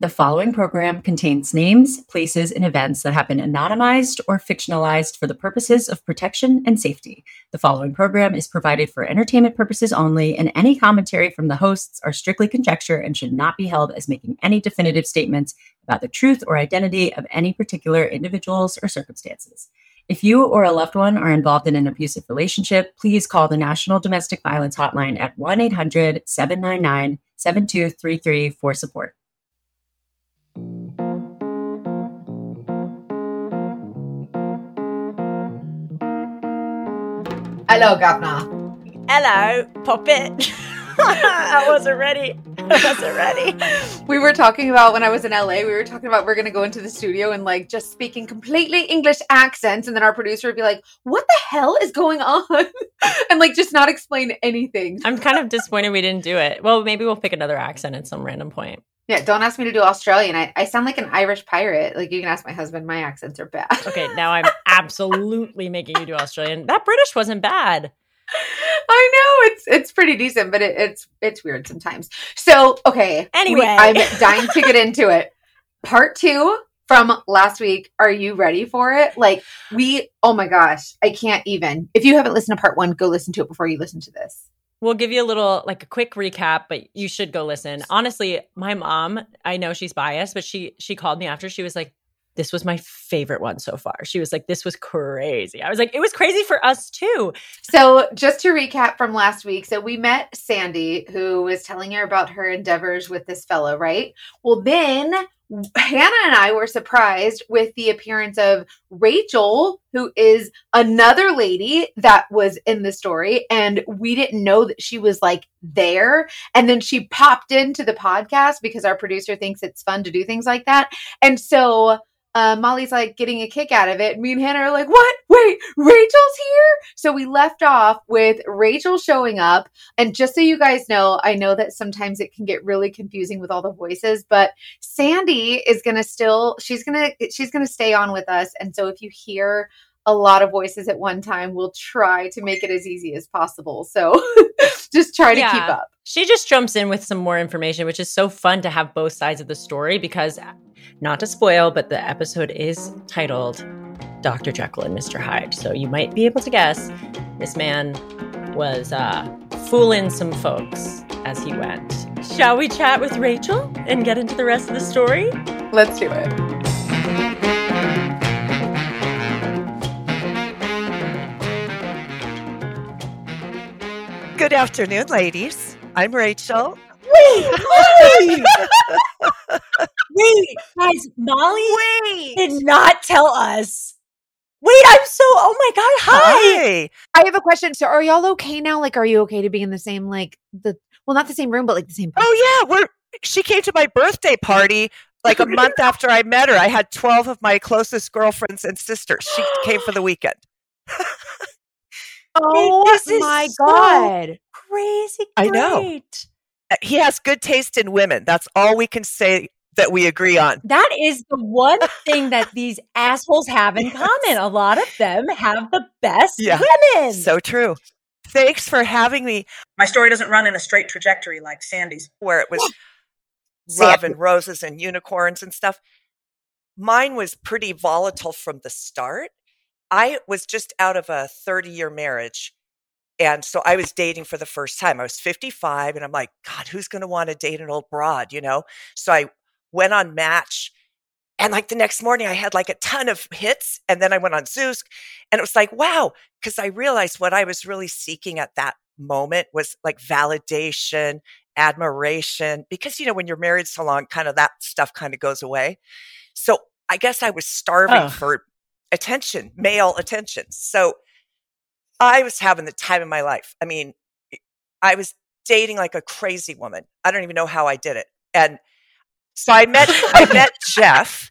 The following program contains names, places, and events that have been anonymized or fictionalized for the purposes of protection and safety. The following program is provided for entertainment purposes only, and any commentary from the hosts are strictly conjecture and should not be held as making any definitive statements about the truth or identity of any particular individuals or circumstances. If you or a loved one are involved in an abusive relationship, please call the National Domestic Violence Hotline at 1 800 799 7233 for support. Hello, Governor. Hello, puppet. I wasn't ready. I wasn't ready. We were talking about when I was in LA, we were talking about we're going to go into the studio and like just speaking completely English accents. And then our producer would be like, what the hell is going on? and like just not explain anything. I'm kind of disappointed we didn't do it. Well, maybe we'll pick another accent at some random point. Yeah, don't ask me to do Australian. I, I sound like an Irish pirate. Like you can ask my husband, my accents are bad. Okay, now I'm absolutely making you do Australian. That British wasn't bad. I know it's it's pretty decent, but it, it's it's weird sometimes. So okay, Anyway. we- I'm dying to get into it. Part two from last week. Are you ready for it? Like we, oh my gosh, I can't even. If you haven't listened to part one, go listen to it before you listen to this. We'll give you a little, like a quick recap, but you should go listen. Honestly, my mom, I know she's biased, but she she called me after. She was like, "This was my favorite one so far." She was like, "This was crazy." I was like, "It was crazy for us too." So, just to recap from last week, so we met Sandy, who was telling her about her endeavors with this fellow, right? Well, then Hanna and I were surprised with the appearance of Rachel, who is another lady that was in the story, and we didn't know that she was like there. And then she popped into the podcast because our producer thinks it's fun to do things like that. And so uh, Molly's like getting a kick out of it. Me and Hanna are like, what? Wait, Rachel's here? So we left off with Rachel showing up. And just so you guys know, I know that sometimes it can get really confusing with all the voices, but Sandy is going to still, she's going to, she's going to stay on with us. And so if you hear a lot of voices at one time, we'll try to make it as easy as possible. So just try to keep up. She just jumps in with some more information, which is so fun to have both sides of the story because, not to spoil, but the episode is titled Dr. Jekyll and Mr. Hyde. So you might be able to guess this man was uh, fooling some folks as he went. Shall we chat with Rachel and get into the rest of the story? Let's do it. Good afternoon, ladies. I'm Rachel. Wait, guys, Molly Wait. did not tell us. Wait, I'm so, oh my God, hi. Hi. I have a question. So are y'all okay now? Like, are you okay to be in the same, like, the, well, not the same room, but like the same. Oh yeah, we're she came to my birthday party like a month after I met her. I had 12 of my closest girlfriends and sisters. She came for the weekend. Oh This is my so- God. Crazy I know. great. He has good taste in women. That's all we can say that we agree on. That is the one thing that these assholes have in common. A lot of them have the best Yeah. women. So true. Thanks for having me My story doesn't run in a straight trajectory like Sandy's. where it was Sam- love and roses and unicorns and stuff. Mine was pretty volatile from the start. I was just out of a 30 year marriage. And so I was dating for the first time. I was 55 and I'm like, God, who's going to want to date an old broad, you know? So I went on Match and like the next morning I had like a ton of hits and then I went on Zoosk and it was like, wow, because I realized what I was really seeking at that moment was like validation, admiration, because, you know, when you're married so long, kind of that stuff kind of goes away. So I guess I was starving Oh. for attention, male attention. So I was having the time of my life. I mean, I was dating like a crazy woman. I don't even know how I did it. And So I met I met Jeff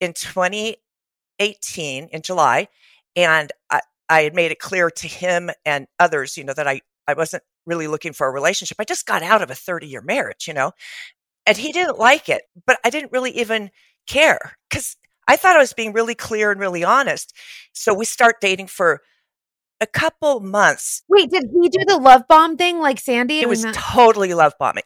in 2018 in July, and I, I had made it clear to him and others, you know, that I I wasn't really looking for a relationship. I just got out of a 30 year marriage, you know, and he didn't like it, but I didn't really even care because I thought I was being really clear and really honest. So we start dating for a couple months. Wait, did he do the love bomb thing like Sandy? It was totally love bombing.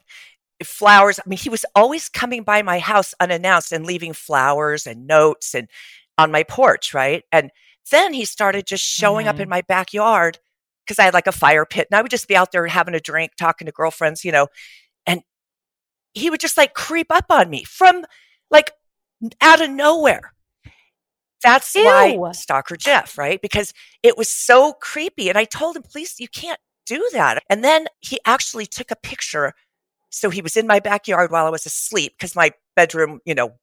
Flowers. I mean, he was always coming by my house unannounced and leaving flowers and notes and on my porch, right? And then he started just showing Mm-hmm. up in my backyard because I had like a fire pit and I would just be out there having a drink, talking to girlfriends, you know, and he would just like creep up on me from like out of nowhere. That's why Ew. Stalker Jeff, right? Because it was so creepy. And I told him, please, you can't do that. And then he actually took a picture. So he was in my backyard while I was asleep because my bedroom, you know,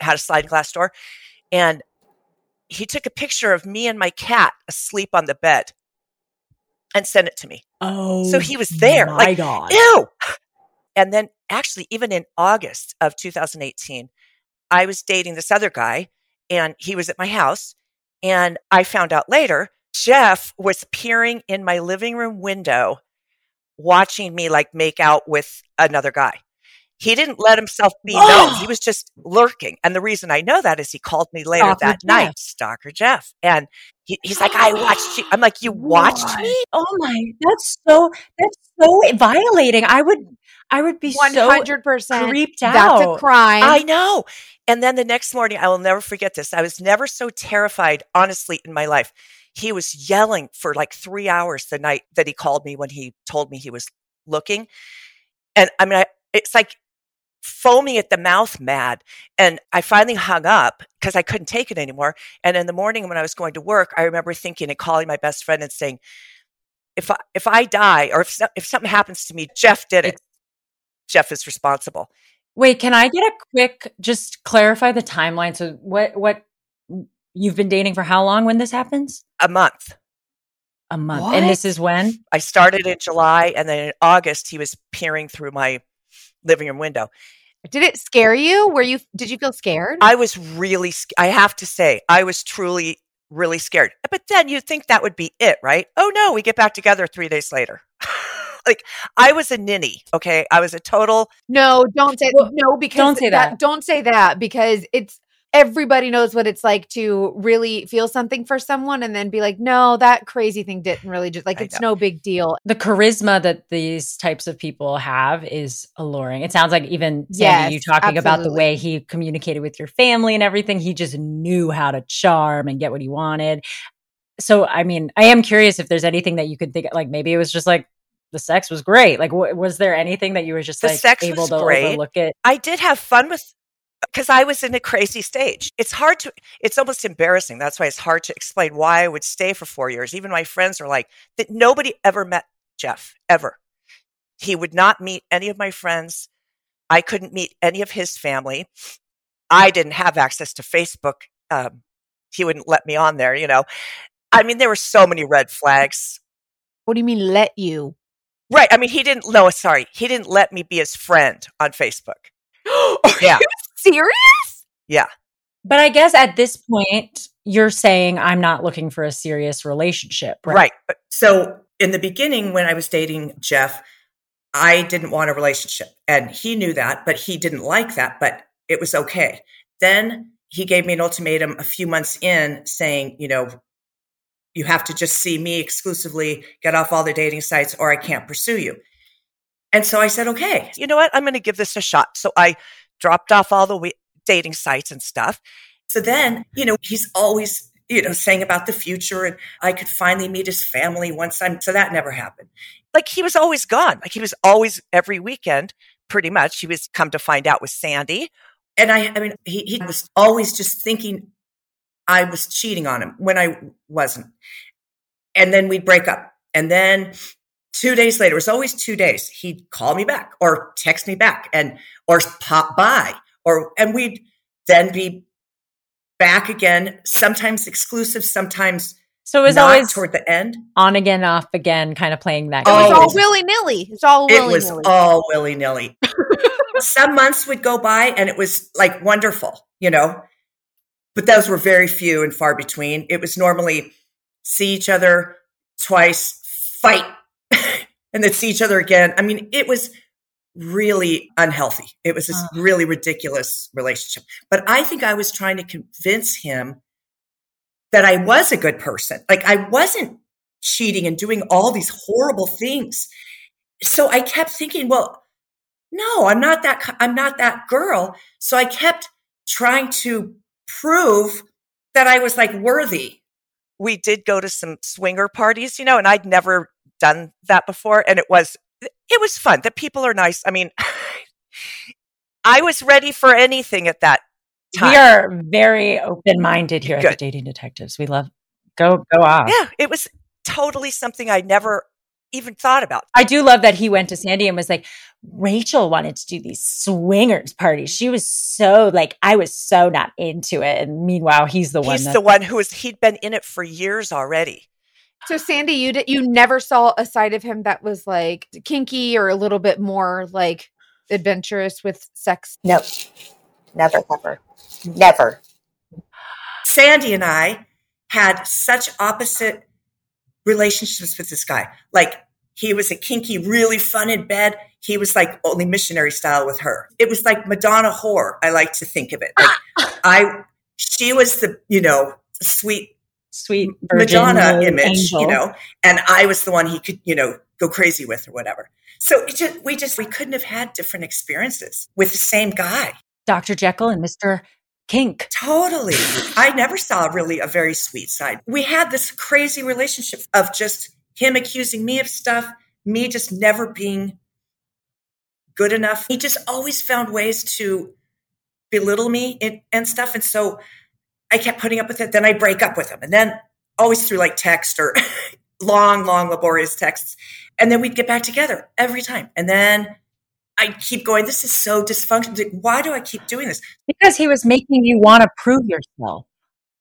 had a sliding glass door. And he took a picture of me and my cat asleep on the bed and sent it to me. Oh, So he was there, My like, God. Ew. And then actually, even in August of 2018, I was dating this other guy and he was at my house. And I found out later, Jeff was peering in my living room window, watching me like make out with another guy. He didn't let himself be known. He was just lurking. And the reason I know that is he called me later Stalker that Jeff. night, Stalker Jeff. And he, he's like, I watched you. I'm like, you watched What? me? Oh my, that's so that's so violating. I would I would be one so hundred percent creeped out. That's a crime. I know. And then the next morning, I will never forget this. I was never so terrified, honestly, in my life. He was yelling for like three hours the night that he called me when he told me he was looking. And I mean, I, it's like foaming at the mouth mad. And I finally hung up because I couldn't take it anymore. And in the morning when I was going to work, I remember thinking and calling my best friend and saying, if I, if I die or if, if something happens to me, Jeff did it. Jeff is responsible. Wait, can I get a quick just clarify the timeline? So what what you've been dating for how long when this happens? A month. A month. And this is when? I started in July, and then in August he was peering through my living room window. Did it scare you? Were you? Did you feel scared? I was really, I have to say, I was truly, really scared. But then you'd think that would be it, right? Oh no, we get back together three days later. like I was a ninny, okay? I was a total. no, don't say Well, no because don't say that. Don't say that because it's everybody knows what it's like to really feel something for someone and then be like, no, that crazy thing didn't really just like I it's know. no big deal. The charisma that these types of people have is alluring. It sounds like even Sandy, you Yes, talking about the way he communicated with your family and everything. He just knew how to charm and get what he wanted. So, I mean, I am curious if there's anything that you could think like maybe it was just like the sex was great. Like, w- was there anything that you were just The like sex able was to great. overlook it? I did have fun with because I was in a crazy stage. It's hard to, it's almost embarrassing. That's why it's hard to explain why I would stay for four years. Even my friends are like, that nobody ever met Jeff, ever. He would not meet any of my friends. I couldn't meet any of his family. I didn't have access to Facebook. Um, he wouldn't let me on there, you know. I mean, there were so many red flags. What do you mean let you? Right. I mean, he didn't, no, sorry. He didn't let me be his friend on Facebook. Yeah. Serious? Yeah. But I guess at this point, you're saying I'm not looking for a serious relationship, right? Right. So in the beginning, when I was dating Jeff, I didn't want a relationship. And he knew that, but he didn't like that, but it was okay. Then he gave me an ultimatum a few months in saying, you know, you have to just see me exclusively, get off all the dating sites, or I can't pursue you. And so I said, okay, you know what? I'm going to give this a shot. So I dropped off all the we- dating sites and stuff. So then, you know, he's always, you know, saying about the future and I could finally meet his family once I'm, so that never happened. Like he was always gone. Like he was always every weekend, pretty much. He was come to find out with Sandy. And I, I mean, he, he was always just thinking I was cheating on him when I wasn't. And then we'd break up. And then two days later, it was always two days, he'd call me back or text me back and, or pop by or, and we'd then be back again, sometimes exclusive, sometimes So it was not always toward the end. on again, off again, kind of playing that. It was all willy nilly. It's all It willy was nilly. all willy nilly. Some months would go by and it was like wonderful, you know, but those were very few and far between. It was normally see each other twice, fight, and then see each other again. I mean, it was really unhealthy. It was this really ridiculous relationship. But I think I was trying to convince him that I was a good person. Like I wasn't cheating and doing all these horrible things. So I kept thinking, well, no, I'm not that I'm not that girl. So I kept trying to prove that I was like worthy. we did go to some swinger parties, you know, and I'd never done that before. And it was, it was fun. The people are nice. I mean, I was ready for anything at that time. We are very open minded here at the Dating Detectives. We love go go off. yeah, it was totally something I never even thought about. I do love that he went to Sandy and was like, Rachel wanted to do these swingers parties. She was so like, I was so not into it. And meanwhile, he's the one. He's that- the one who was, he'd been in it for years already. So Sandy, you did, you never saw a side of him that was like kinky or a little bit more like adventurous with sex. No, never, ever, never. Sandy and I had such opposite relationships with this guy. Like he was a kinky, really fun in bed. He was like only missionary style with her. It was like Madonna whore. I like to think of it. Like I, she was the, you know, sweet sweet Madonna image, angel. you know, and I was the one he could, you know, go crazy with or whatever. So it just, we just, we couldn't have had different experiences with the same guy. Dr. Jekyll and Mr. Kink. Totally. I never saw really a very sweet side. We had this crazy relationship of just him accusing me of stuff, me just never being good enough. He just always found ways to belittle me and, and stuff. And so I kept putting up with it. Then I break up with him. And then always through like text or long, long, laborious texts. And then we'd get back together every time. And then I keep going, this is so dysfunctional. Like, Why do I keep doing this? Because he was making you want to prove yourself.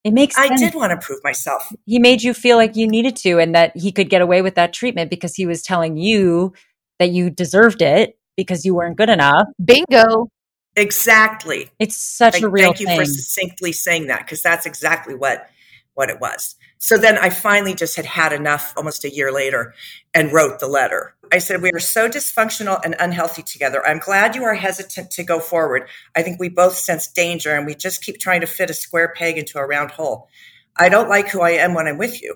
It makes I sense. did want to prove myself. He made you feel like you needed to and that he could get away with that treatment because he was telling you that you deserved it because you weren't good enough. Bingo. Exactly. It's such Like, a real thank you thing. for succinctly saying that because that's exactly what what it was. So then I finally just had had enough almost a year later and wrote the letter. I said, We are so dysfunctional and unhealthy together. I'm glad you are hesitant to go forward. I think we both sense danger and we just keep trying to fit a square peg into a round hole. I don't like who I am when I'm with you.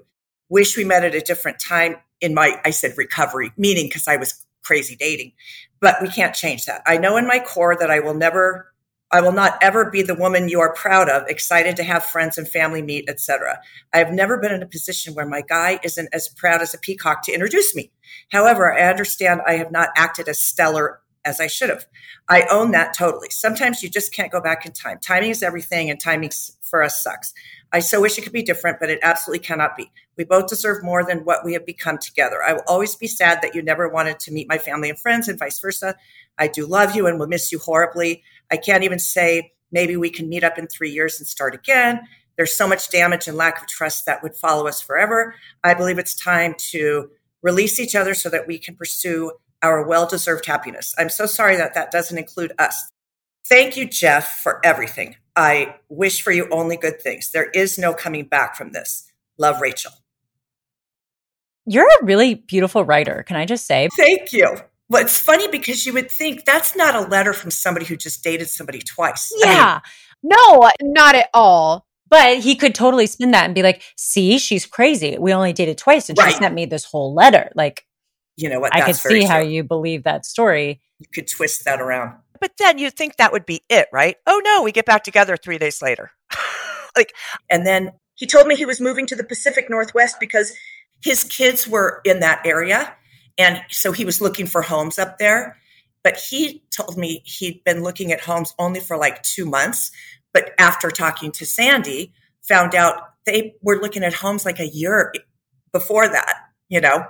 Wish we met at a different time in my, I said recovery, meaning because I was crazy dating, but we can't change that. I know in my core that I will never I will not ever be the woman you are proud of, excited to have friends and family meet, etc. I have never been in a position where my guy isn't as proud as a peacock to introduce me. However, I understand I have not acted as stellar as I should have. I own that totally. Sometimes you just can't go back in time. Timing is everything, and timing for us sucks. I so wish it could be different, but it absolutely cannot be. We both deserve more than what we have become together. I will always be sad that you never wanted to meet my family and friends, and vice versa. I do love you and will miss you horribly. I can't even say maybe we can meet up in three years and start again. There's so much damage and lack of trust that would follow us forever. I believe it's time to release each other so that we can pursue our well deserved happiness. I'm so sorry that that doesn't include us. Thank you, Jeff, for everything. I wish for you only good things. There is no coming back from this. Love, Rachel. You're a really beautiful writer, can I just say? Thank you. Well, it's funny because you would think that's not a letter from somebody who just dated somebody twice. I mean, Yeah. No, not at all. But he could totally spin that and be like, see, she's crazy. We only dated twice and Right. she sent me this whole letter. Like, you know what? I could That's very see how you believe that story. you could twist that around. But then you'd think that would be it, right? Oh no, we get back together three days later. like, And then He told me he was moving to the Pacific Northwest because his kids were in that area. And so he was looking for homes up there. But he told me he'd been looking at homes only for like two months. But after talking to Sandy, found out they were looking at homes like a year before that, you know,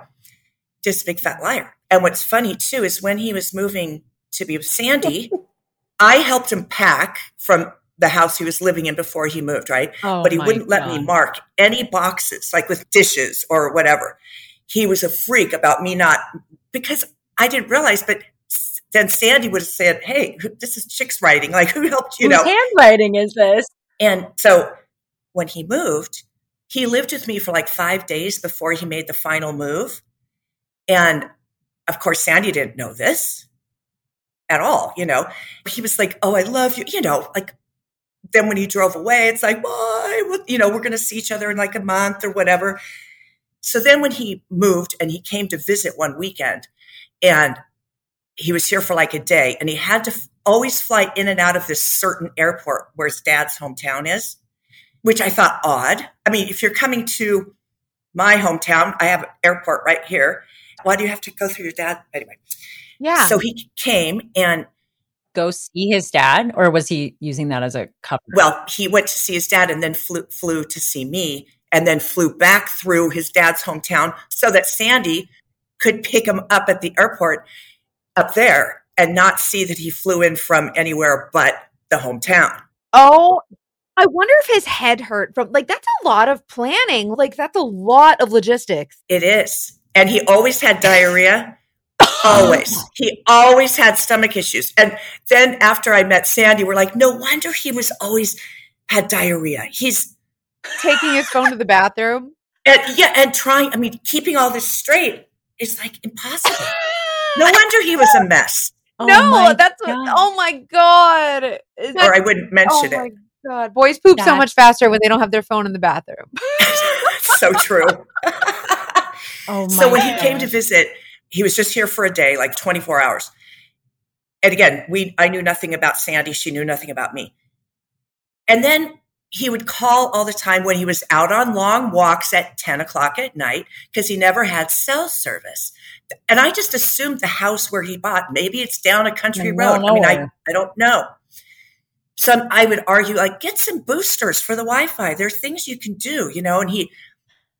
just a big fat liar. And what's funny too is when he was moving to be with Sandy, I helped him pack from the house he was living in before he moved, right? Oh, but he wouldn't let me mark any boxes, like with dishes or whatever. He was a freak about me not, because I didn't realize, but then Sandy would have said, Hey, this is chick's writing. Like, who helped you Whose know? handwriting is this? And so when he moved, he lived with me for like five days before he made the final move. And of course, Sandy didn't know this at all, you know. He was like, Oh, I love you, you know, like then when he drove away, it's like, why? Well, you know, we're going to see each other in like a month or whatever. So then when he moved and he came to visit one weekend and he was here for like a day and he had to f- always fly in and out of this certain airport where his dad's hometown is, which I thought odd. I mean, if you're coming to my hometown, I have an airport right here. Why do you have to go through your dad? Anyway, Yeah. so he came and Go see his dad, or was he using that as a cover? well, he went to see his dad and then flew, flew to see me and then flew back through his dad's hometown so that Sandy could pick him up at the airport up there and not see that he flew in from anywhere but the hometown. oh, I wonder if his head hurt from like that's a lot of planning. Like that's a lot of logistics. It is. And he always had diarrhea. Always. He always had stomach issues. And then after I met Sandy, we're like, no wonder he was always had diarrhea. He's Taking his phone to the bathroom. and yeah, and trying, I mean, keeping all this straight is like impossible. No wonder he was a mess. Oh no, that's what, oh my god. Is Or I wouldn't mention oh it. god. Boys poop so much faster when they don't have their phone in the bathroom. so true. Oh so my when he came to visit, he was just here for a day, like 24 hours. And again, we I knew nothing about Sandy. She knew nothing about me. And then he would call all the time when he was out on long walks at 10 o'clock at night because he never had cell service. And I just assumed the house where he bought, maybe it's down a country road. I mean, I. I don't know. So I would argue, like, get some boosters for the Wi Fi. There are things you can do, you know. And he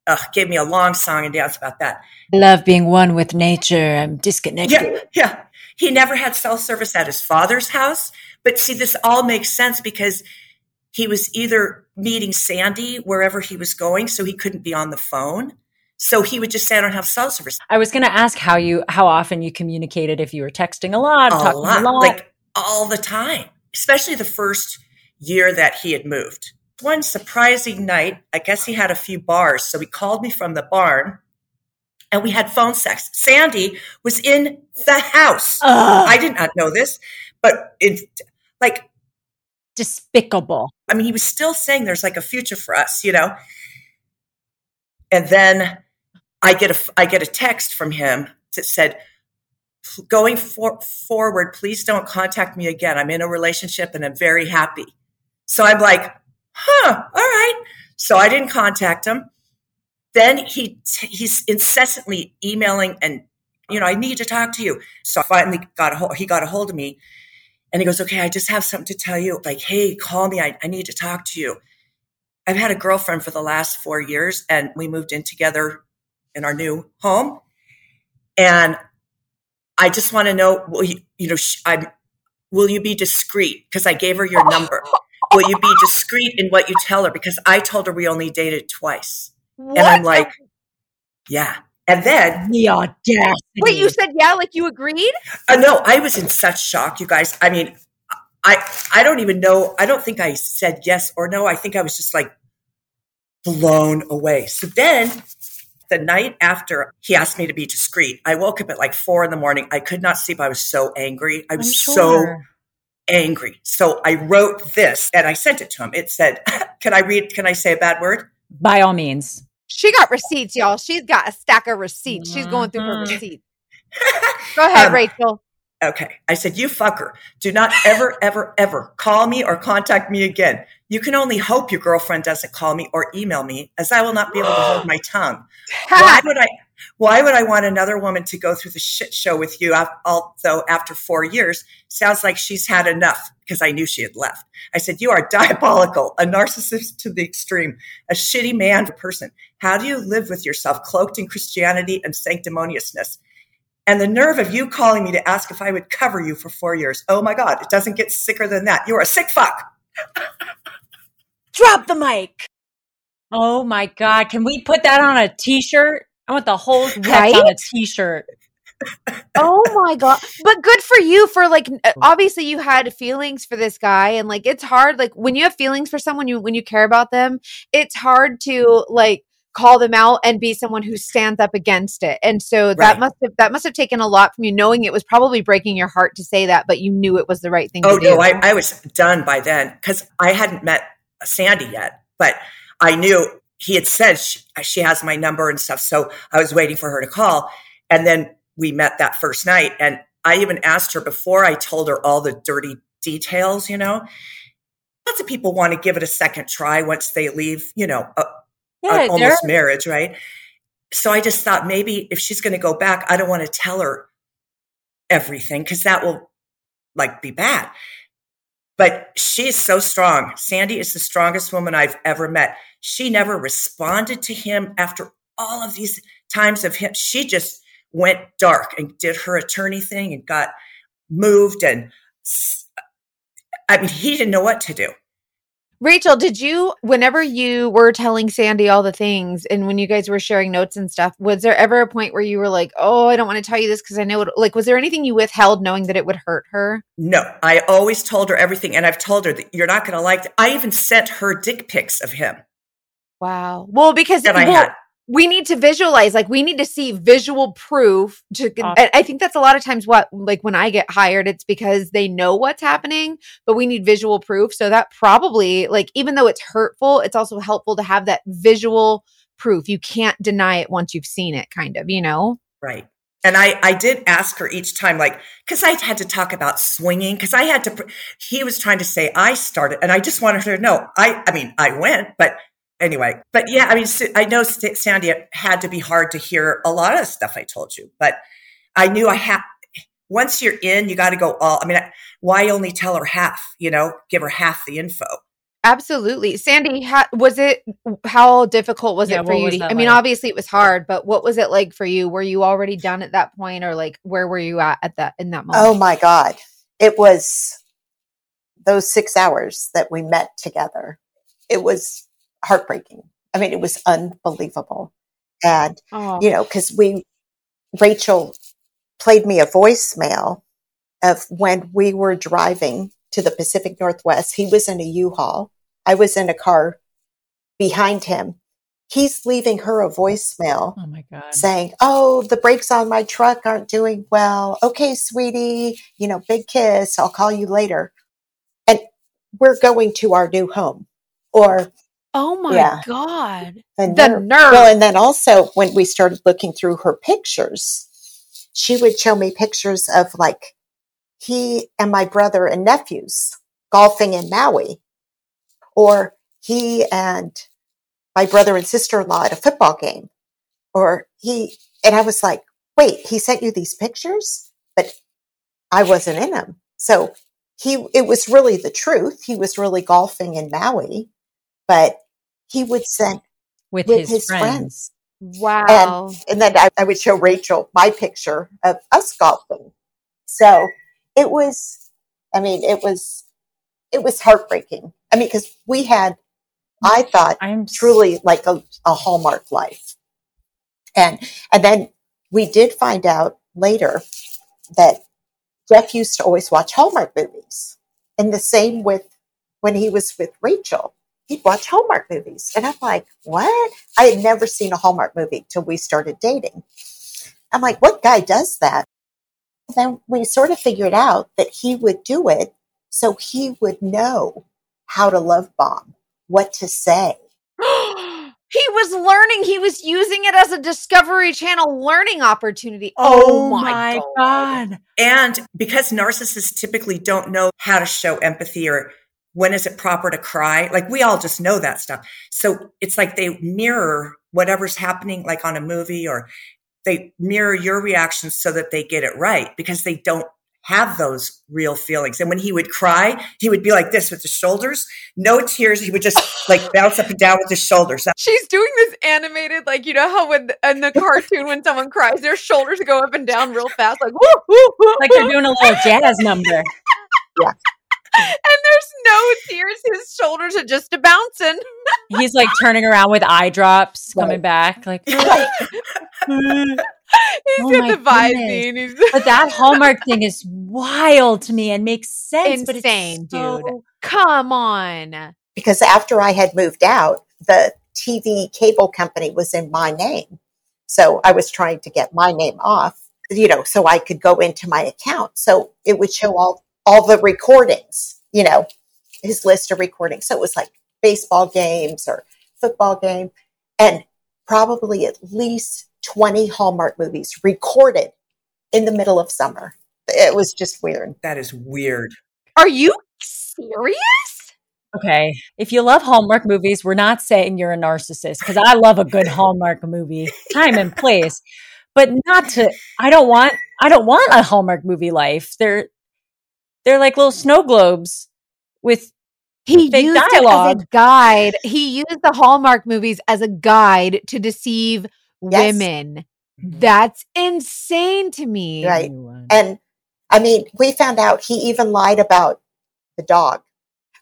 uh, gave me a long song and dance about that. love being one with nature. I'm disconnected. Yeah, yeah. He never had cell service at his father's house. But see, this all makes sense because he was either meeting Sandy wherever he was going, so he couldn't be on the phone. So he would just say, I don't have cell service. I was going to ask how you, how often you communicated. If you were texting a lot, A talking lot, a lot. like all the time, especially the first year that he had moved. One surprising night, I guess he had a few bars. So he called me from the barn and we had phone sex. Sandy was in the house. Ugh, I did not know this, but it like despicable. I mean, he was still saying there's like a future for us, you know. And then I get a I get a text from him that said, "Going for, forward, please don't contact me again. I'm in a relationship and I'm very happy." So I'm like, "Huh, all right." So I didn't contact him. Then he he's incessantly emailing and you know I need to talk to you. So I finally got a hold, he got a hold of me and he goes, okay, I just have something to tell you. Like, hey, call me. I, I need to talk to you. I've had a girlfriend for the last four years and we moved in together in our new home. And I just want to know, will you, you know, sh- I'm, will you be discreet? Because I gave her your number. Will you be discreet in what you tell her? Because I told her we only dated twice. What? And I'm like, yeah. And then The audacity. Wait, you said yeah, like you agreed? Uh, no, I was in such shock, you guys. I mean, I I don't even know. I don't think I said yes or no. I think I was just like blown away. So then, the night after he asked me to be discreet, I woke up at like four in the morning. I could not sleep. I was so angry. I I'm was so angry. So I wrote this and I sent it to him. It said, "Can I read? Can I say a bad word?" By all means. She got receipts, y'all. She's got a stack of receipts. She's going through her Mhm. receipts. Go ahead, Um, Rachel. Okay. I said, You fucker, do not ever, ever, ever call me or contact me again. You can only hope your girlfriend doesn't call me or email me, as I will not be able to hold my tongue. Why would I? Why would I want another woman to go through the shit show with you? Although after four years, sounds like she's had enough because I knew she had left. I said, "You are diabolical, a narcissist to the extreme, a shitty man person. How do you live with yourself, cloaked in Christianity and sanctimoniousness?" And the nerve of you calling me to ask if I would cover you for four years. Oh my God, it doesn't get sicker than that. You're a sick fuck. Drop the mic. Oh my God. Can we put that on a t shirt? I want the whole text Right? on a t shirt. oh my god. But good for you for like oh. obviously you had feelings for this guy and like it's hard like when you have feelings for someone you when you care about them it's hard to like call them out and be someone who stands up against it. And so that must have that must have taken a lot from you knowing it was probably breaking your heart to say that but you knew it was the right thing Oh to do. no, I, I was done by then because I hadn't met Sandy yet, but I knew he had said she, uh, she has my number and stuff. So I was waiting for her to call. And then we met that first night. And I even asked her before I told her all the dirty details, you know. Lots of people want to give it a second try once they leave, you know, a, Yeah, a- almost marriage, right? So I just thought maybe if she's going to go back, I don't want to tell her everything because that will like be bad. But she's so strong. Sandy is the strongest woman I've ever met. She never responded to him after all of these times of him. She just went dark and did her attorney thing and got moved. And I mean, he didn't know what to do. Rachel, did you, whenever you were telling Sandy all the things and when you guys were sharing notes and stuff, was there ever a point where you were like, oh, I don't want to tell you this because I know it, like, was there anything you withheld knowing that it would hurt her? No, I always told her everything. And I've told her that you're not going to like it. I even sent her dick pics of him Wow. Well, because that I well, had. We need to visualize, like, we need to see visual proof. To, Awesome. I think that's a lot of times what, like, when I get hired, it's because they know what's happening, but we need visual proof. So that probably, like, even though it's hurtful, it's also helpful to have that visual proof. You can't deny it once you've seen it, kind of, you know? Right. And I, I did ask her each time, like, because I had to talk about swinging, because I had to, pr- he was trying to say I started, and I just wanted her to know. I, I mean, I went, but anyway, but yeah, I mean, I know Sandy it had to be hard to hear a lot of the stuff I told you, but I knew I had, once you're in, you got to go all, I mean, why only tell her half, you know, give her half the info? Absolutely. Sandy, ha- was it, how difficult was Yeah, it for you? To, that I mean, obviously it was hard, but what was it like for you? Were you already done at that point or like, where were you at at that, in that moment? Oh my God. It was those six hours that we met together. It was heartbreaking. I mean, it was unbelievable. And, Oh. you know, because we, Rachel played me a voicemail of when we were driving to the Pacific Northwest. He was in a U-Haul. I was in a car behind him. He's leaving her a voicemail Oh my God. saying, Oh, the brakes on my truck aren't doing well. Okay, sweetie, you know, big kiss. I'll call you later. And we're going to our new home. Or Oh my Yeah. God. the, The nerve. nerve. Well, and then also when we started looking through her pictures, she would show me pictures of like he and my brother and nephews golfing in Maui, or he and my brother and sister in law at a football game, or he, and I was like, wait, he sent you these pictures? But I wasn't in them. So he, it was really the truth. He was really golfing in Maui, but he would send with, with his, his friends. friends. Wow. And then I, I would show Rachel my picture of us golfing. So it was, I mean, it was, it was heartbreaking. I mean, because we had, I mm, thought, I'm truly like a, a hallmark life. And, and then we did find out later that Jeff used to always watch Hallmark movies. And the same with when he was with Rachel, he'd watch Hallmark movies. And I'm like, what? I had never seen a Hallmark movie till we started dating. I'm like, what guy does that? And then we sort of figured out that he would do it so he would know how to love bomb, what to say. he was learning. He was using it as a Discovery Channel learning opportunity. Oh, oh my God. And because narcissists typically don't know how to show empathy or when is it proper to cry, like we all just know that stuff. So it's like they mirror whatever's happening, like on a movie, or they mirror your reactions so that they get it right because they don't have those real feelings. And when he would cry, he would be like this with his shoulders, no tears. He would just like bounce up and down with his shoulders. She's doing this animated, like you know how when in the cartoon when someone cries, their shoulders go up and down real fast, like woo woo woo. Like they're doing a little jazz number. and there's no tears. His shoulders are just a bouncing. He's like turning around with eye drops, coming back. Like, He's Oh got the vibe goodness. scene. He's but that Hallmark thing is wild to me and makes sense. but it's Insane, so- dude. Come on. because after I had moved out, the TV cable company was in my name. So I was trying to get my name off, you know, so I could go into my account. So it would show all, all the recordings, you know, his list of recordings. So it was like baseball games or football game and probably at least 20 Hallmark movies recorded in the middle of summer. It was just weird. That is weird. Are you serious? Okay. If you love Hallmark movies, we're not saying you're a narcissist because I love a good Hallmark movie, time and place. But not to I don't want I don't want a Hallmark movie life. They're they're like little snow globes with He Fake used it as a guide. He used the Hallmark movies as a guide to deceive Yes. women. Mm-hmm. That's insane to me. Right. And I mean, we found out he even lied about the dog.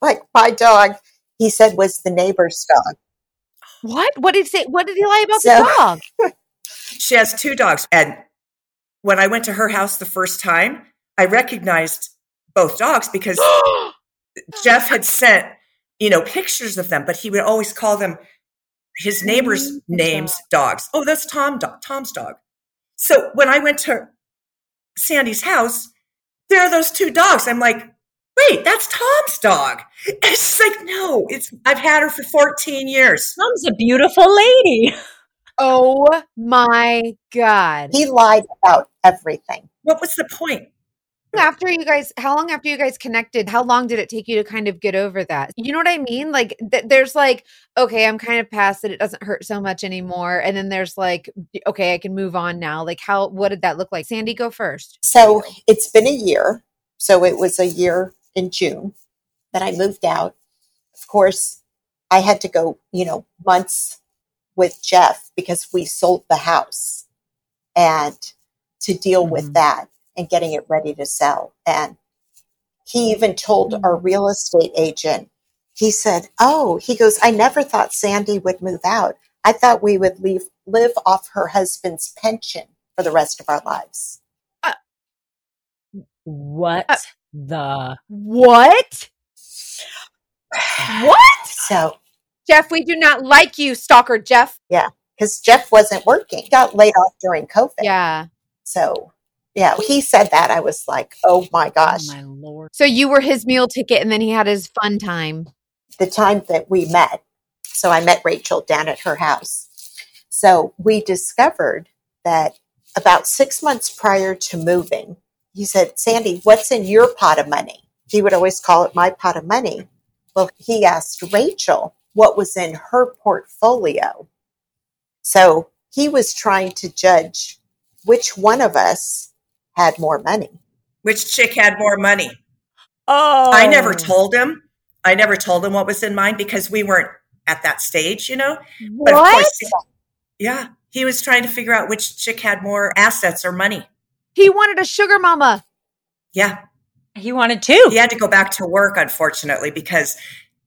Like my dog, he said was the neighbor's dog. What? What did he say? What did he lie about So- the dog? She has two dogs. And when I went to her house the first time, I recognized both dogs because Jeff had sent, you know, pictures of them, but he would always call them his neighbors' names dogs. Oh, that's Tom do- Tom's dog. So when I went to Sandy's house, there are those two dogs. I'm like, wait, that's Tom's dog. And she's like, no, it's I've had her for 14 years. Mom's a beautiful lady. oh my God. He lied about everything. What was the point? After you guys how long after you guys connected how long did it take you to kind of get over that you know what i mean like th- there's like okay i'm kind of past it it doesn't hurt so much anymore and then there's like okay i can move on now like how what did that look like sandy go first So it's been a year. So it was a year in June that I moved out. Of course, I had to go, you know, months with Jeff because we sold the house and to deal with Mhm. that and getting it ready to sell. And he even told our real estate agent, he said, Oh, he goes, I never thought Sandy would move out. I thought we would leave, live off her husband's pension for the rest of our lives. What Uh, the what what So jeff we do not like you stalker jeff Yeah, because Jeff wasn't working. He got laid off during COVID. yeah So, yeah, he said that. I was like, oh my oh gosh. oh my lord. so you were his meal ticket and then he had his fun time the time that we met. So I met Rachel down at her house. So we discovered that about six months prior to moving, he said, Sandy, what's in your pot of money? He would always call it my pot of money. Well, he asked Rachel what was in her portfolio. So he was trying to judge which one of us had more money. Which chick had more money? Oh I never oh. told him. I never told him what was in mine because we weren't at that stage, you know. But of what course, yeah, he was trying to figure out which chick had more assets or money. he wanted a sugar mama Yeah, He wanted two. he had to go back to work, unfortunately, because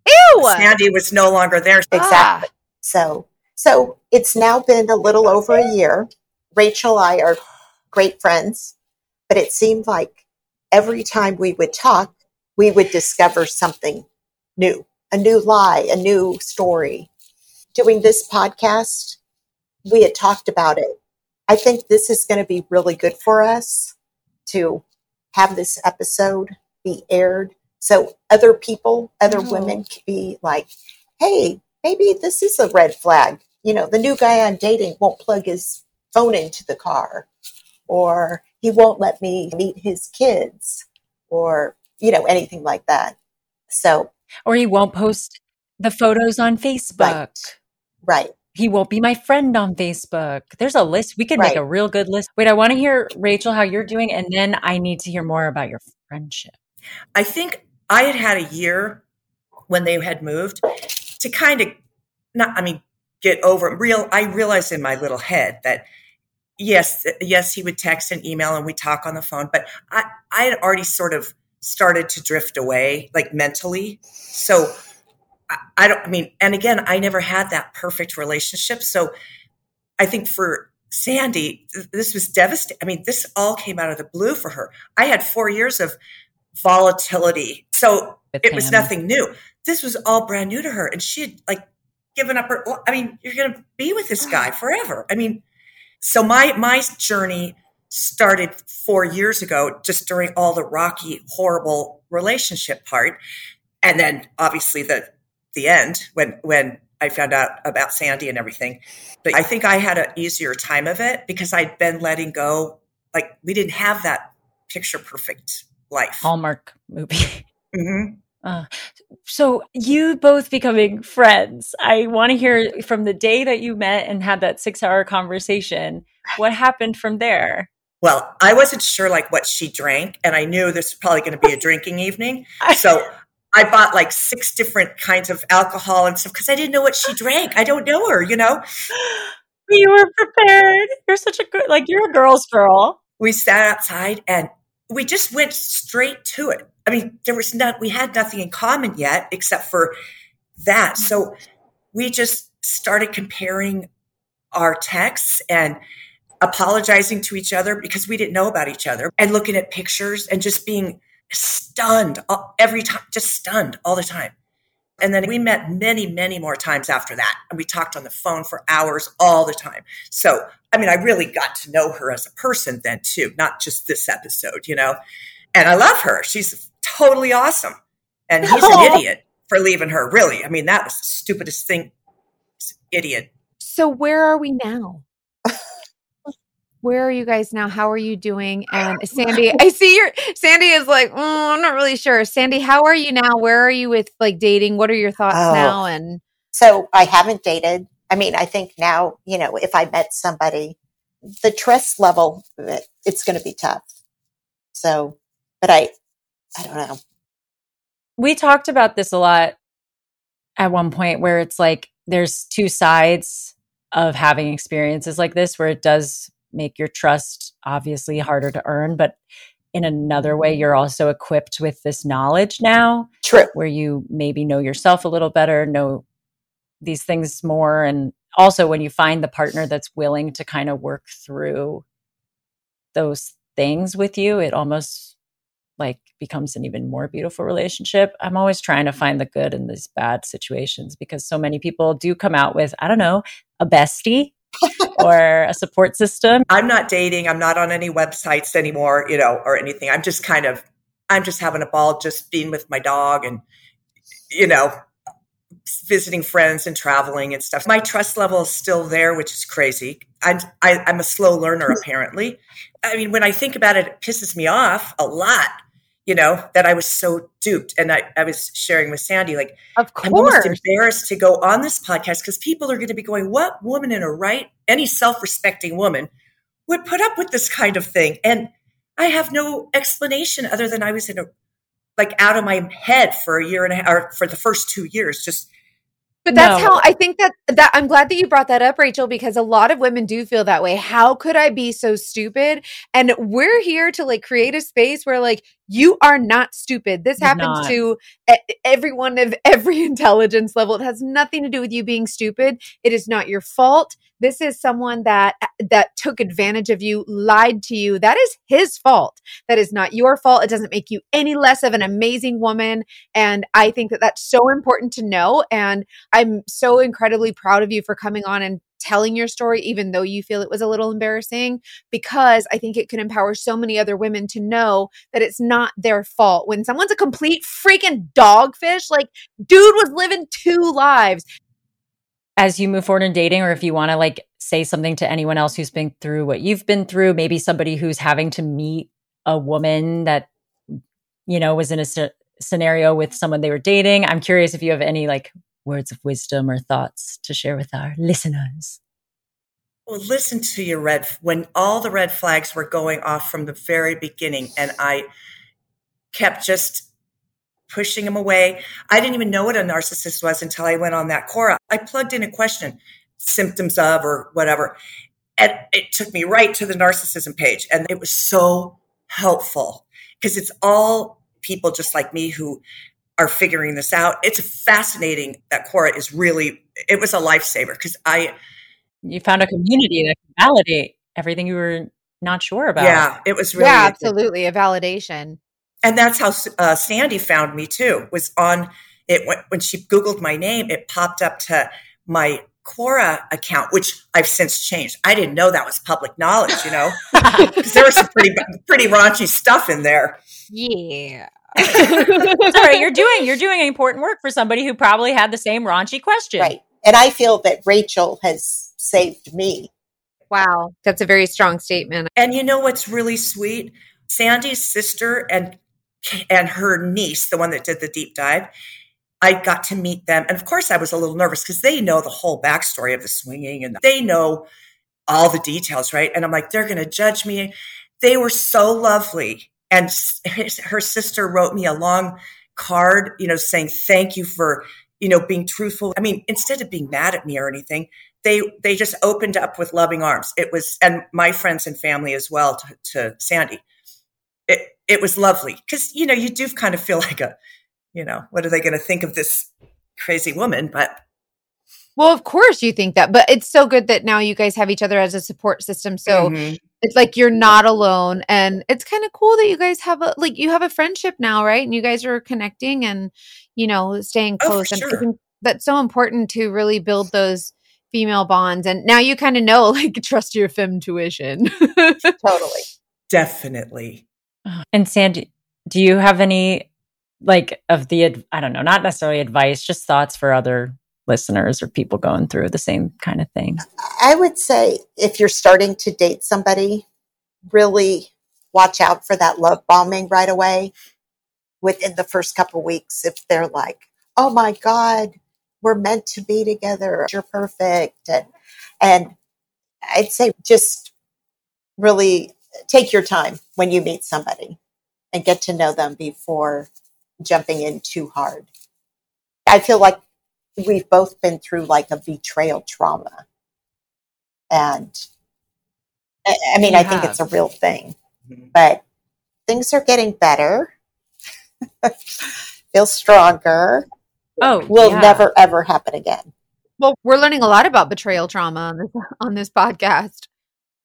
ew Sandy was no longer there. Exactly. Ah. So, so it's now been a little over a year. Rachel and I are great friends, but it seemed like every time we would talk, we would discover something new, a new lie, a new story. Doing this podcast, we had talked about it. I think this is going to be really good for us to have this episode be aired so other people, other Oh. women can be like, hey, maybe this is a red flag. You know, the new guy I'm dating won't plug his phone into the car, or he won't let me meet his kids, or, you know, anything like that. So, Or he won't post the photos on Facebook. right. He won't be my friend on Facebook. There's a list. We could make a real good list. Wait, I want to hear Rachel how you're doing, and then I need to hear more about your friendship. I think I had had a year when they had moved to kind of not, I mean, get over real. I realized in my little head that yes, yes, he would text and email and we talk on the phone, but I, I had already sort of started to drift away, like mentally. So I, I don't, I mean, and again, I never had that perfect relationship. So I think for Sandy, this was devastating. I mean, this all came out of the blue for her. I had four years of volatility. So it was nothing new. This was all brand new to her. And she had like given up her, I mean, you're going to be with this guy forever. I mean, so my, my journey started four years ago, just during all the rocky, horrible relationship part. And then obviously the, the end when, when I found out about Sandy and everything. But I think I had an easier time of it because I'd been letting go. Like we didn't have that picture perfect life. Hallmark movie. Mm-hmm. Uh, so you both becoming friends. I want to hear from the day that you met and had that six hour conversation. What happened from there? Well, I wasn't sure like what she drank, and I knew this was probably going to be a drinking evening. So I bought like six different kinds of alcohol and stuff because I didn't know what she drank. I don't know her, you know. You were prepared. You're such a good, like you're a girl's girl. We sat outside and we just went straight to it. I mean, there was not, we had nothing in common yet except for that. So we just started comparing our texts and apologizing to each other because we didn't know about each other and looking at pictures and just being stunned every time, just stunned all the time. And then we met many, many more times after that. And we talked on the phone for hours all the time. So, I mean, I really got to know her as a person then too, not just this episode, you know? And I love her. She's totally awesome. And he's an idiot for leaving her, really. I mean, that was the stupidest thing. Idiot. So, where are we now? where are you guys now? How are you doing? And Sandy, I see your Sandy is like, mm, I'm not really sure. Sandy, how are you now? Where are you with like dating? What are your thoughts oh. now? And so I haven't dated. I mean, I think now, you know, if I met somebody, the trust level, it's going to be tough. So, but I, I don't know. We talked about this a lot at one point where it's like there's two sides of having experiences like this where it does make your trust obviously harder to earn, but in another way, you're also equipped with this knowledge now. True. Where you maybe know yourself a little better, know these things more. And also when you find the partner that's willing to kind of work through those things with you, it almost like becomes an even more beautiful relationship. I'm always trying to find the good in these bad situations because so many people do come out with, I don't know, a bestie or a support system? I'm not dating. I'm not on any websites anymore, you know, or anything. I'm just kind of, I'm just having a ball, just being with my dog and, you know, visiting friends and traveling and stuff. My trust level is still there, which is crazy. I'm I, am i am a slow learner apparently. I mean, when I think about it, it pisses me off a lot you know, that I was so duped. And I, I was sharing with Sandy, like, of course. I'm almost embarrassed to go on this podcast because people are going to be going, what woman in a right, any self respecting woman would put up with this kind of thing? And I have no explanation other than I was in a, like out of my head for a year and a half, or for the first two years, just but that's no. how I think that that I'm glad that you brought that up, Rachel, because a lot of women do feel that way. How could I be so stupid? And we're here to like create a space where like you are not stupid. This happens not. to everyone of every intelligence level. It has nothing to do with you being stupid. It is not your fault. This is someone that that took advantage of you, lied to you. That is his fault. That is not your fault. It doesn't make you any less of an amazing woman. And I think that that's so important to know. And I'm so incredibly proud of you for coming on and telling your story, even though you feel it was a little embarrassing, because I think it can empower so many other women to know that it's not their fault. When someone's a complete freaking dogfish, like, dude was living two lives as you move forward in dating or if you want to like say something to anyone else who's been through what you've been through maybe somebody who's having to meet a woman that you know was in a scenario with someone they were dating i'm curious if you have any like words of wisdom or thoughts to share with our listeners well listen to your red when all the red flags were going off from the very beginning and i kept just pushing them away. I didn't even know what a narcissist was until I went on that Quora. I plugged in a question, symptoms of or whatever. And it took me right to the narcissism page. And it was so helpful because it's all people just like me who are figuring this out. It's fascinating that Quora is really, it was a lifesaver because I, You found a community that can validate everything you were not sure about. yeah, it was really, yeah, absolutely. A validation. and that's how uh, Sandy found me too. Was on it when, when she Googled my name, it popped up to my Quora account, which I've since changed. I didn't know that was public knowledge, you know, because there was some pretty pretty raunchy stuff in there. Yeah. Sorry, you're doing you're doing important work for somebody who probably had the same raunchy question. Right. And I feel that Rachel has saved me. Wow. That's a very strong statement. And you know what's really sweet? Sandy's sister and and her niece, the one that did the deep dive, I got to meet them. And of course, I was a little nervous because they know the whole backstory of the swinging and they know all the details, right? And I'm like, they're going to judge me. They were so lovely. And his, her sister wrote me a long card, you know, saying thank you for, you know, being truthful. I mean, instead of being mad at me or anything, they they just opened up with loving arms. It was, and my friends and family as well to, to Sandy. It it was lovely because you know you do kind of feel like a, you know, what are they going to think of this crazy woman? But Well, of course you think that, but it's so good that now you guys have each other as a support system. So Mhm. it's like you're not alone. And it's kind of cool that you guys have a like you have a friendship now, right? And you guys are connecting and you know, staying Oh, close. And sure. think that's so important to really build those female bonds. And now you kind of know like trust your fem tuition. Totally. definitely. And Sandy, do you have any like of the I don't know, not necessarily advice, just thoughts for other listeners or people going through the same kind of thing? I would say if you're starting to date somebody, really watch out for that love bombing right away within the first couple weeks. If they're like, oh my God, we're meant to be together, you're perfect. And, and I'd say just really take your time when you meet somebody and get to know them before jumping in too hard. I feel like we've both been through like a betrayal trauma. And I, I mean, You I think it's a real thing, Mhm. but things are getting better. Feel stronger. Oh, Will yeah. never ever happen again. well, we're learning a lot about betrayal trauma on this on this podcast.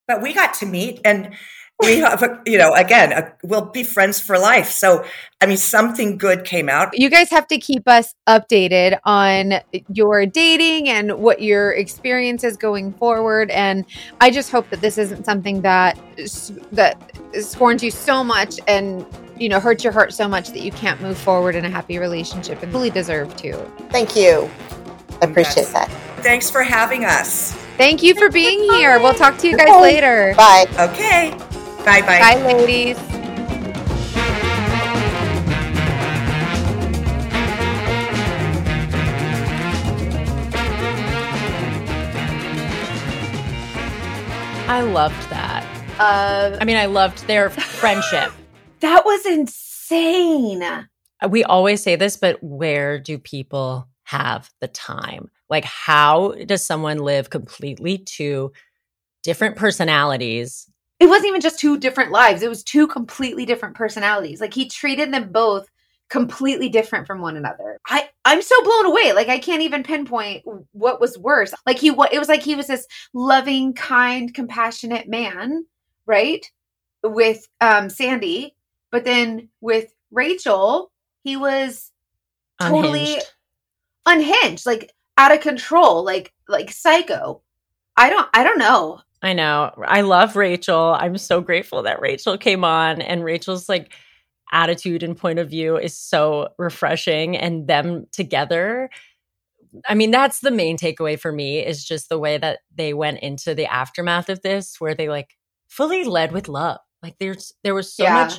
But we got to meet and we have, a, you know, again, a, we'll be friends for life. So, I mean, something good came out. You guys have to keep us updated on your dating and what your experience is going forward. And I just hope that this isn't something that that scorns you so much and you know hurts your heart so much that you can't move forward in a happy relationship and fully deserve to. Thank you. I appreciate Yes. that. Thanks for having us. Thank you for being here. We'll talk to you guys later. Bye. Okay. Bye bye. Bye, ladies. I loved that. Uh, I mean, I loved their friendship. that was insane. we always say this, but where do people have the time? Like, how does someone live completely two different personalities? It wasn't even just two different lives. It was two completely different personalities. Like he treated them both completely different from one another. I i'm so blown away. Like i can't even pinpoint what was worse. Like he wa- it was like he was this loving kind compassionate man right? With um sandy but then with rachel he was totally Unhinged. unhinged like out of control like like psycho. I don't i don't know I know. I love Rachel. I'm so grateful that Rachel came on, and Rachel's like attitude and point of view is so refreshing, and them together. I mean, that's the main takeaway for me is just the way that they went into the aftermath of this, where they like fully led with love. Like there's there was so Yeah. much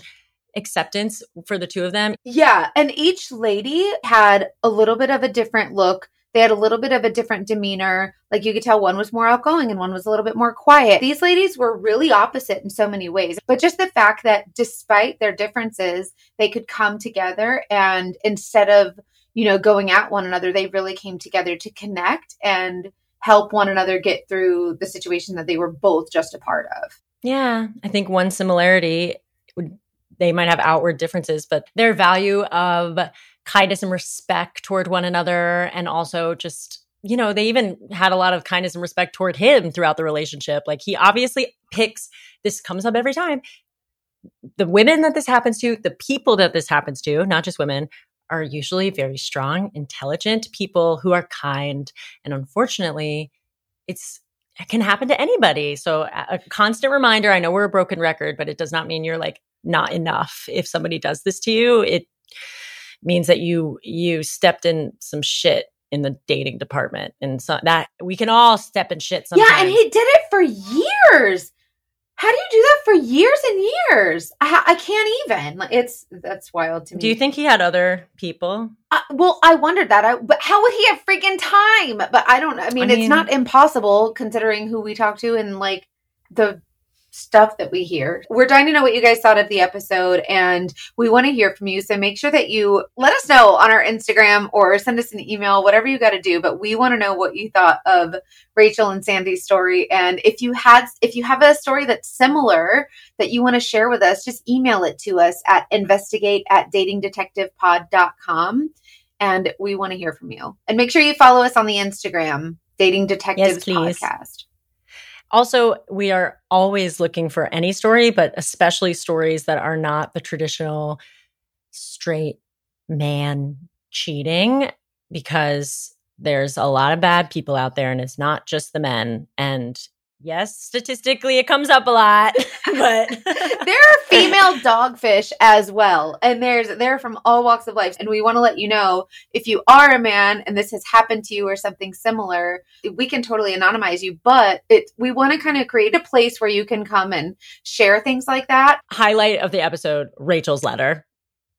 acceptance for the two of them. Yeah, and each lady had a little bit of a different look. They had a little bit of a different demeanor. Like you could tell one was more outgoing and one was a little bit more quiet. These ladies were really opposite in so many ways. But just the fact that despite their differences, they could come together and instead of, you know, going at one another, they really came together to connect and help one another get through the situation that they were both just a part of. Yeah, I think one similarity would they might have outward differences, but their value of kindness and respect toward one another and also just you know, they even had a lot of kindness and respect toward him throughout the relationship. Like he obviously picks this comes up every time. The women that this happens to, the people that this happens to, not just women, are usually very strong, intelligent people who are kind. And unfortunately, it's it can happen to anybody. So a constant reminder, I know we're a broken record, but it does not mean you're like not enough. If somebody does this to you, it means that you you stepped in some shit in the dating department and so that we can all step in shit sometimes. Yeah, and he did it for years. How do you do that for years and years? I, I can't even. It's that's wild to me. Do you think he had other people? Uh, well, I wondered that. I, but how would he have freaking time? But I don't. I mean, I mean, it's not impossible considering who we talk to and like the stuff that we hear. We're dying to know what you guys thought of the episode and we want to hear from you. So make sure that you let us know on our Instagram or send us an email, whatever you got to do. But we want to know what you thought of Rachel and Sandy's story. And if you had, if you have a story that's similar that you want to share with us, just email it to us at investigate at datingdetectivepod.com. And we want to hear from you. And make sure you follow us on the Instagram, Dating Detectives yes, Podcast. Also, we are always looking for any story, but especially stories that are not the traditional straight man cheating because there's a lot of bad people out there and it's not just the men. And Yes, statistically it comes up a lot, but there are female dogfish as well. And there's they're from all walks of life. And we want to let you know if you are a man and this has happened to you or something similar, we can totally anonymize you, but it we want to kind of create a place where you can come and share things like that. Highlight of the episode, Rachel's letter.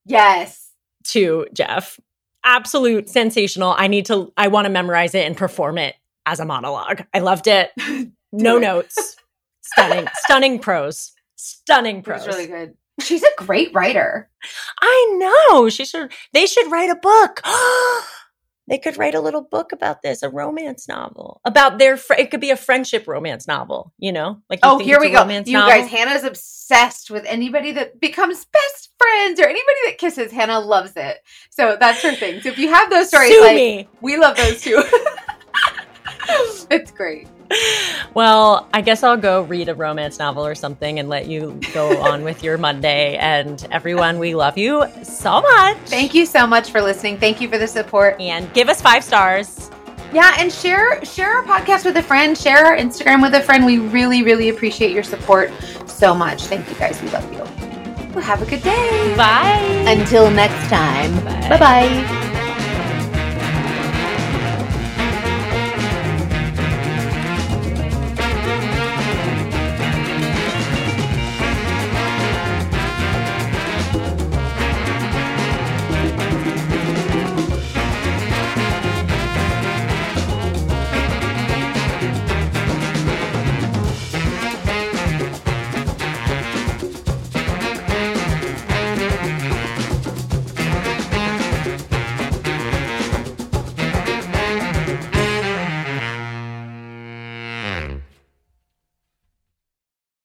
Yes. To Jeff. Absolute sensational. I need to I want to memorize it and perform it as a monologue. I loved it. no notes. Stunning, stunning prose. Stunning prose. really good. She's a great writer. I know. She should. They should write a book. they could write a little book about this, a romance novel about their. Fr- it could be a friendship romance novel. You know, like you oh, here we go. You novel? guys, Hanna's obsessed with anybody that becomes best friends or anybody that kisses. Hannah loves it. So that's her thing. So if you have those stories, Sue like, me. we love those too. it's great well, I guess I'll go read a romance novel or something and let you go on with your Monday. And everyone, we love you so much. Thank you so much for listening. Thank you for the support. And give us five stars. Yeah, and share share our podcast with a friend, share our Instagram with a friend. We really, really appreciate your support so much. Thank you guys. We love you. Well, have a good day. Bye. Until next time. Bye bye.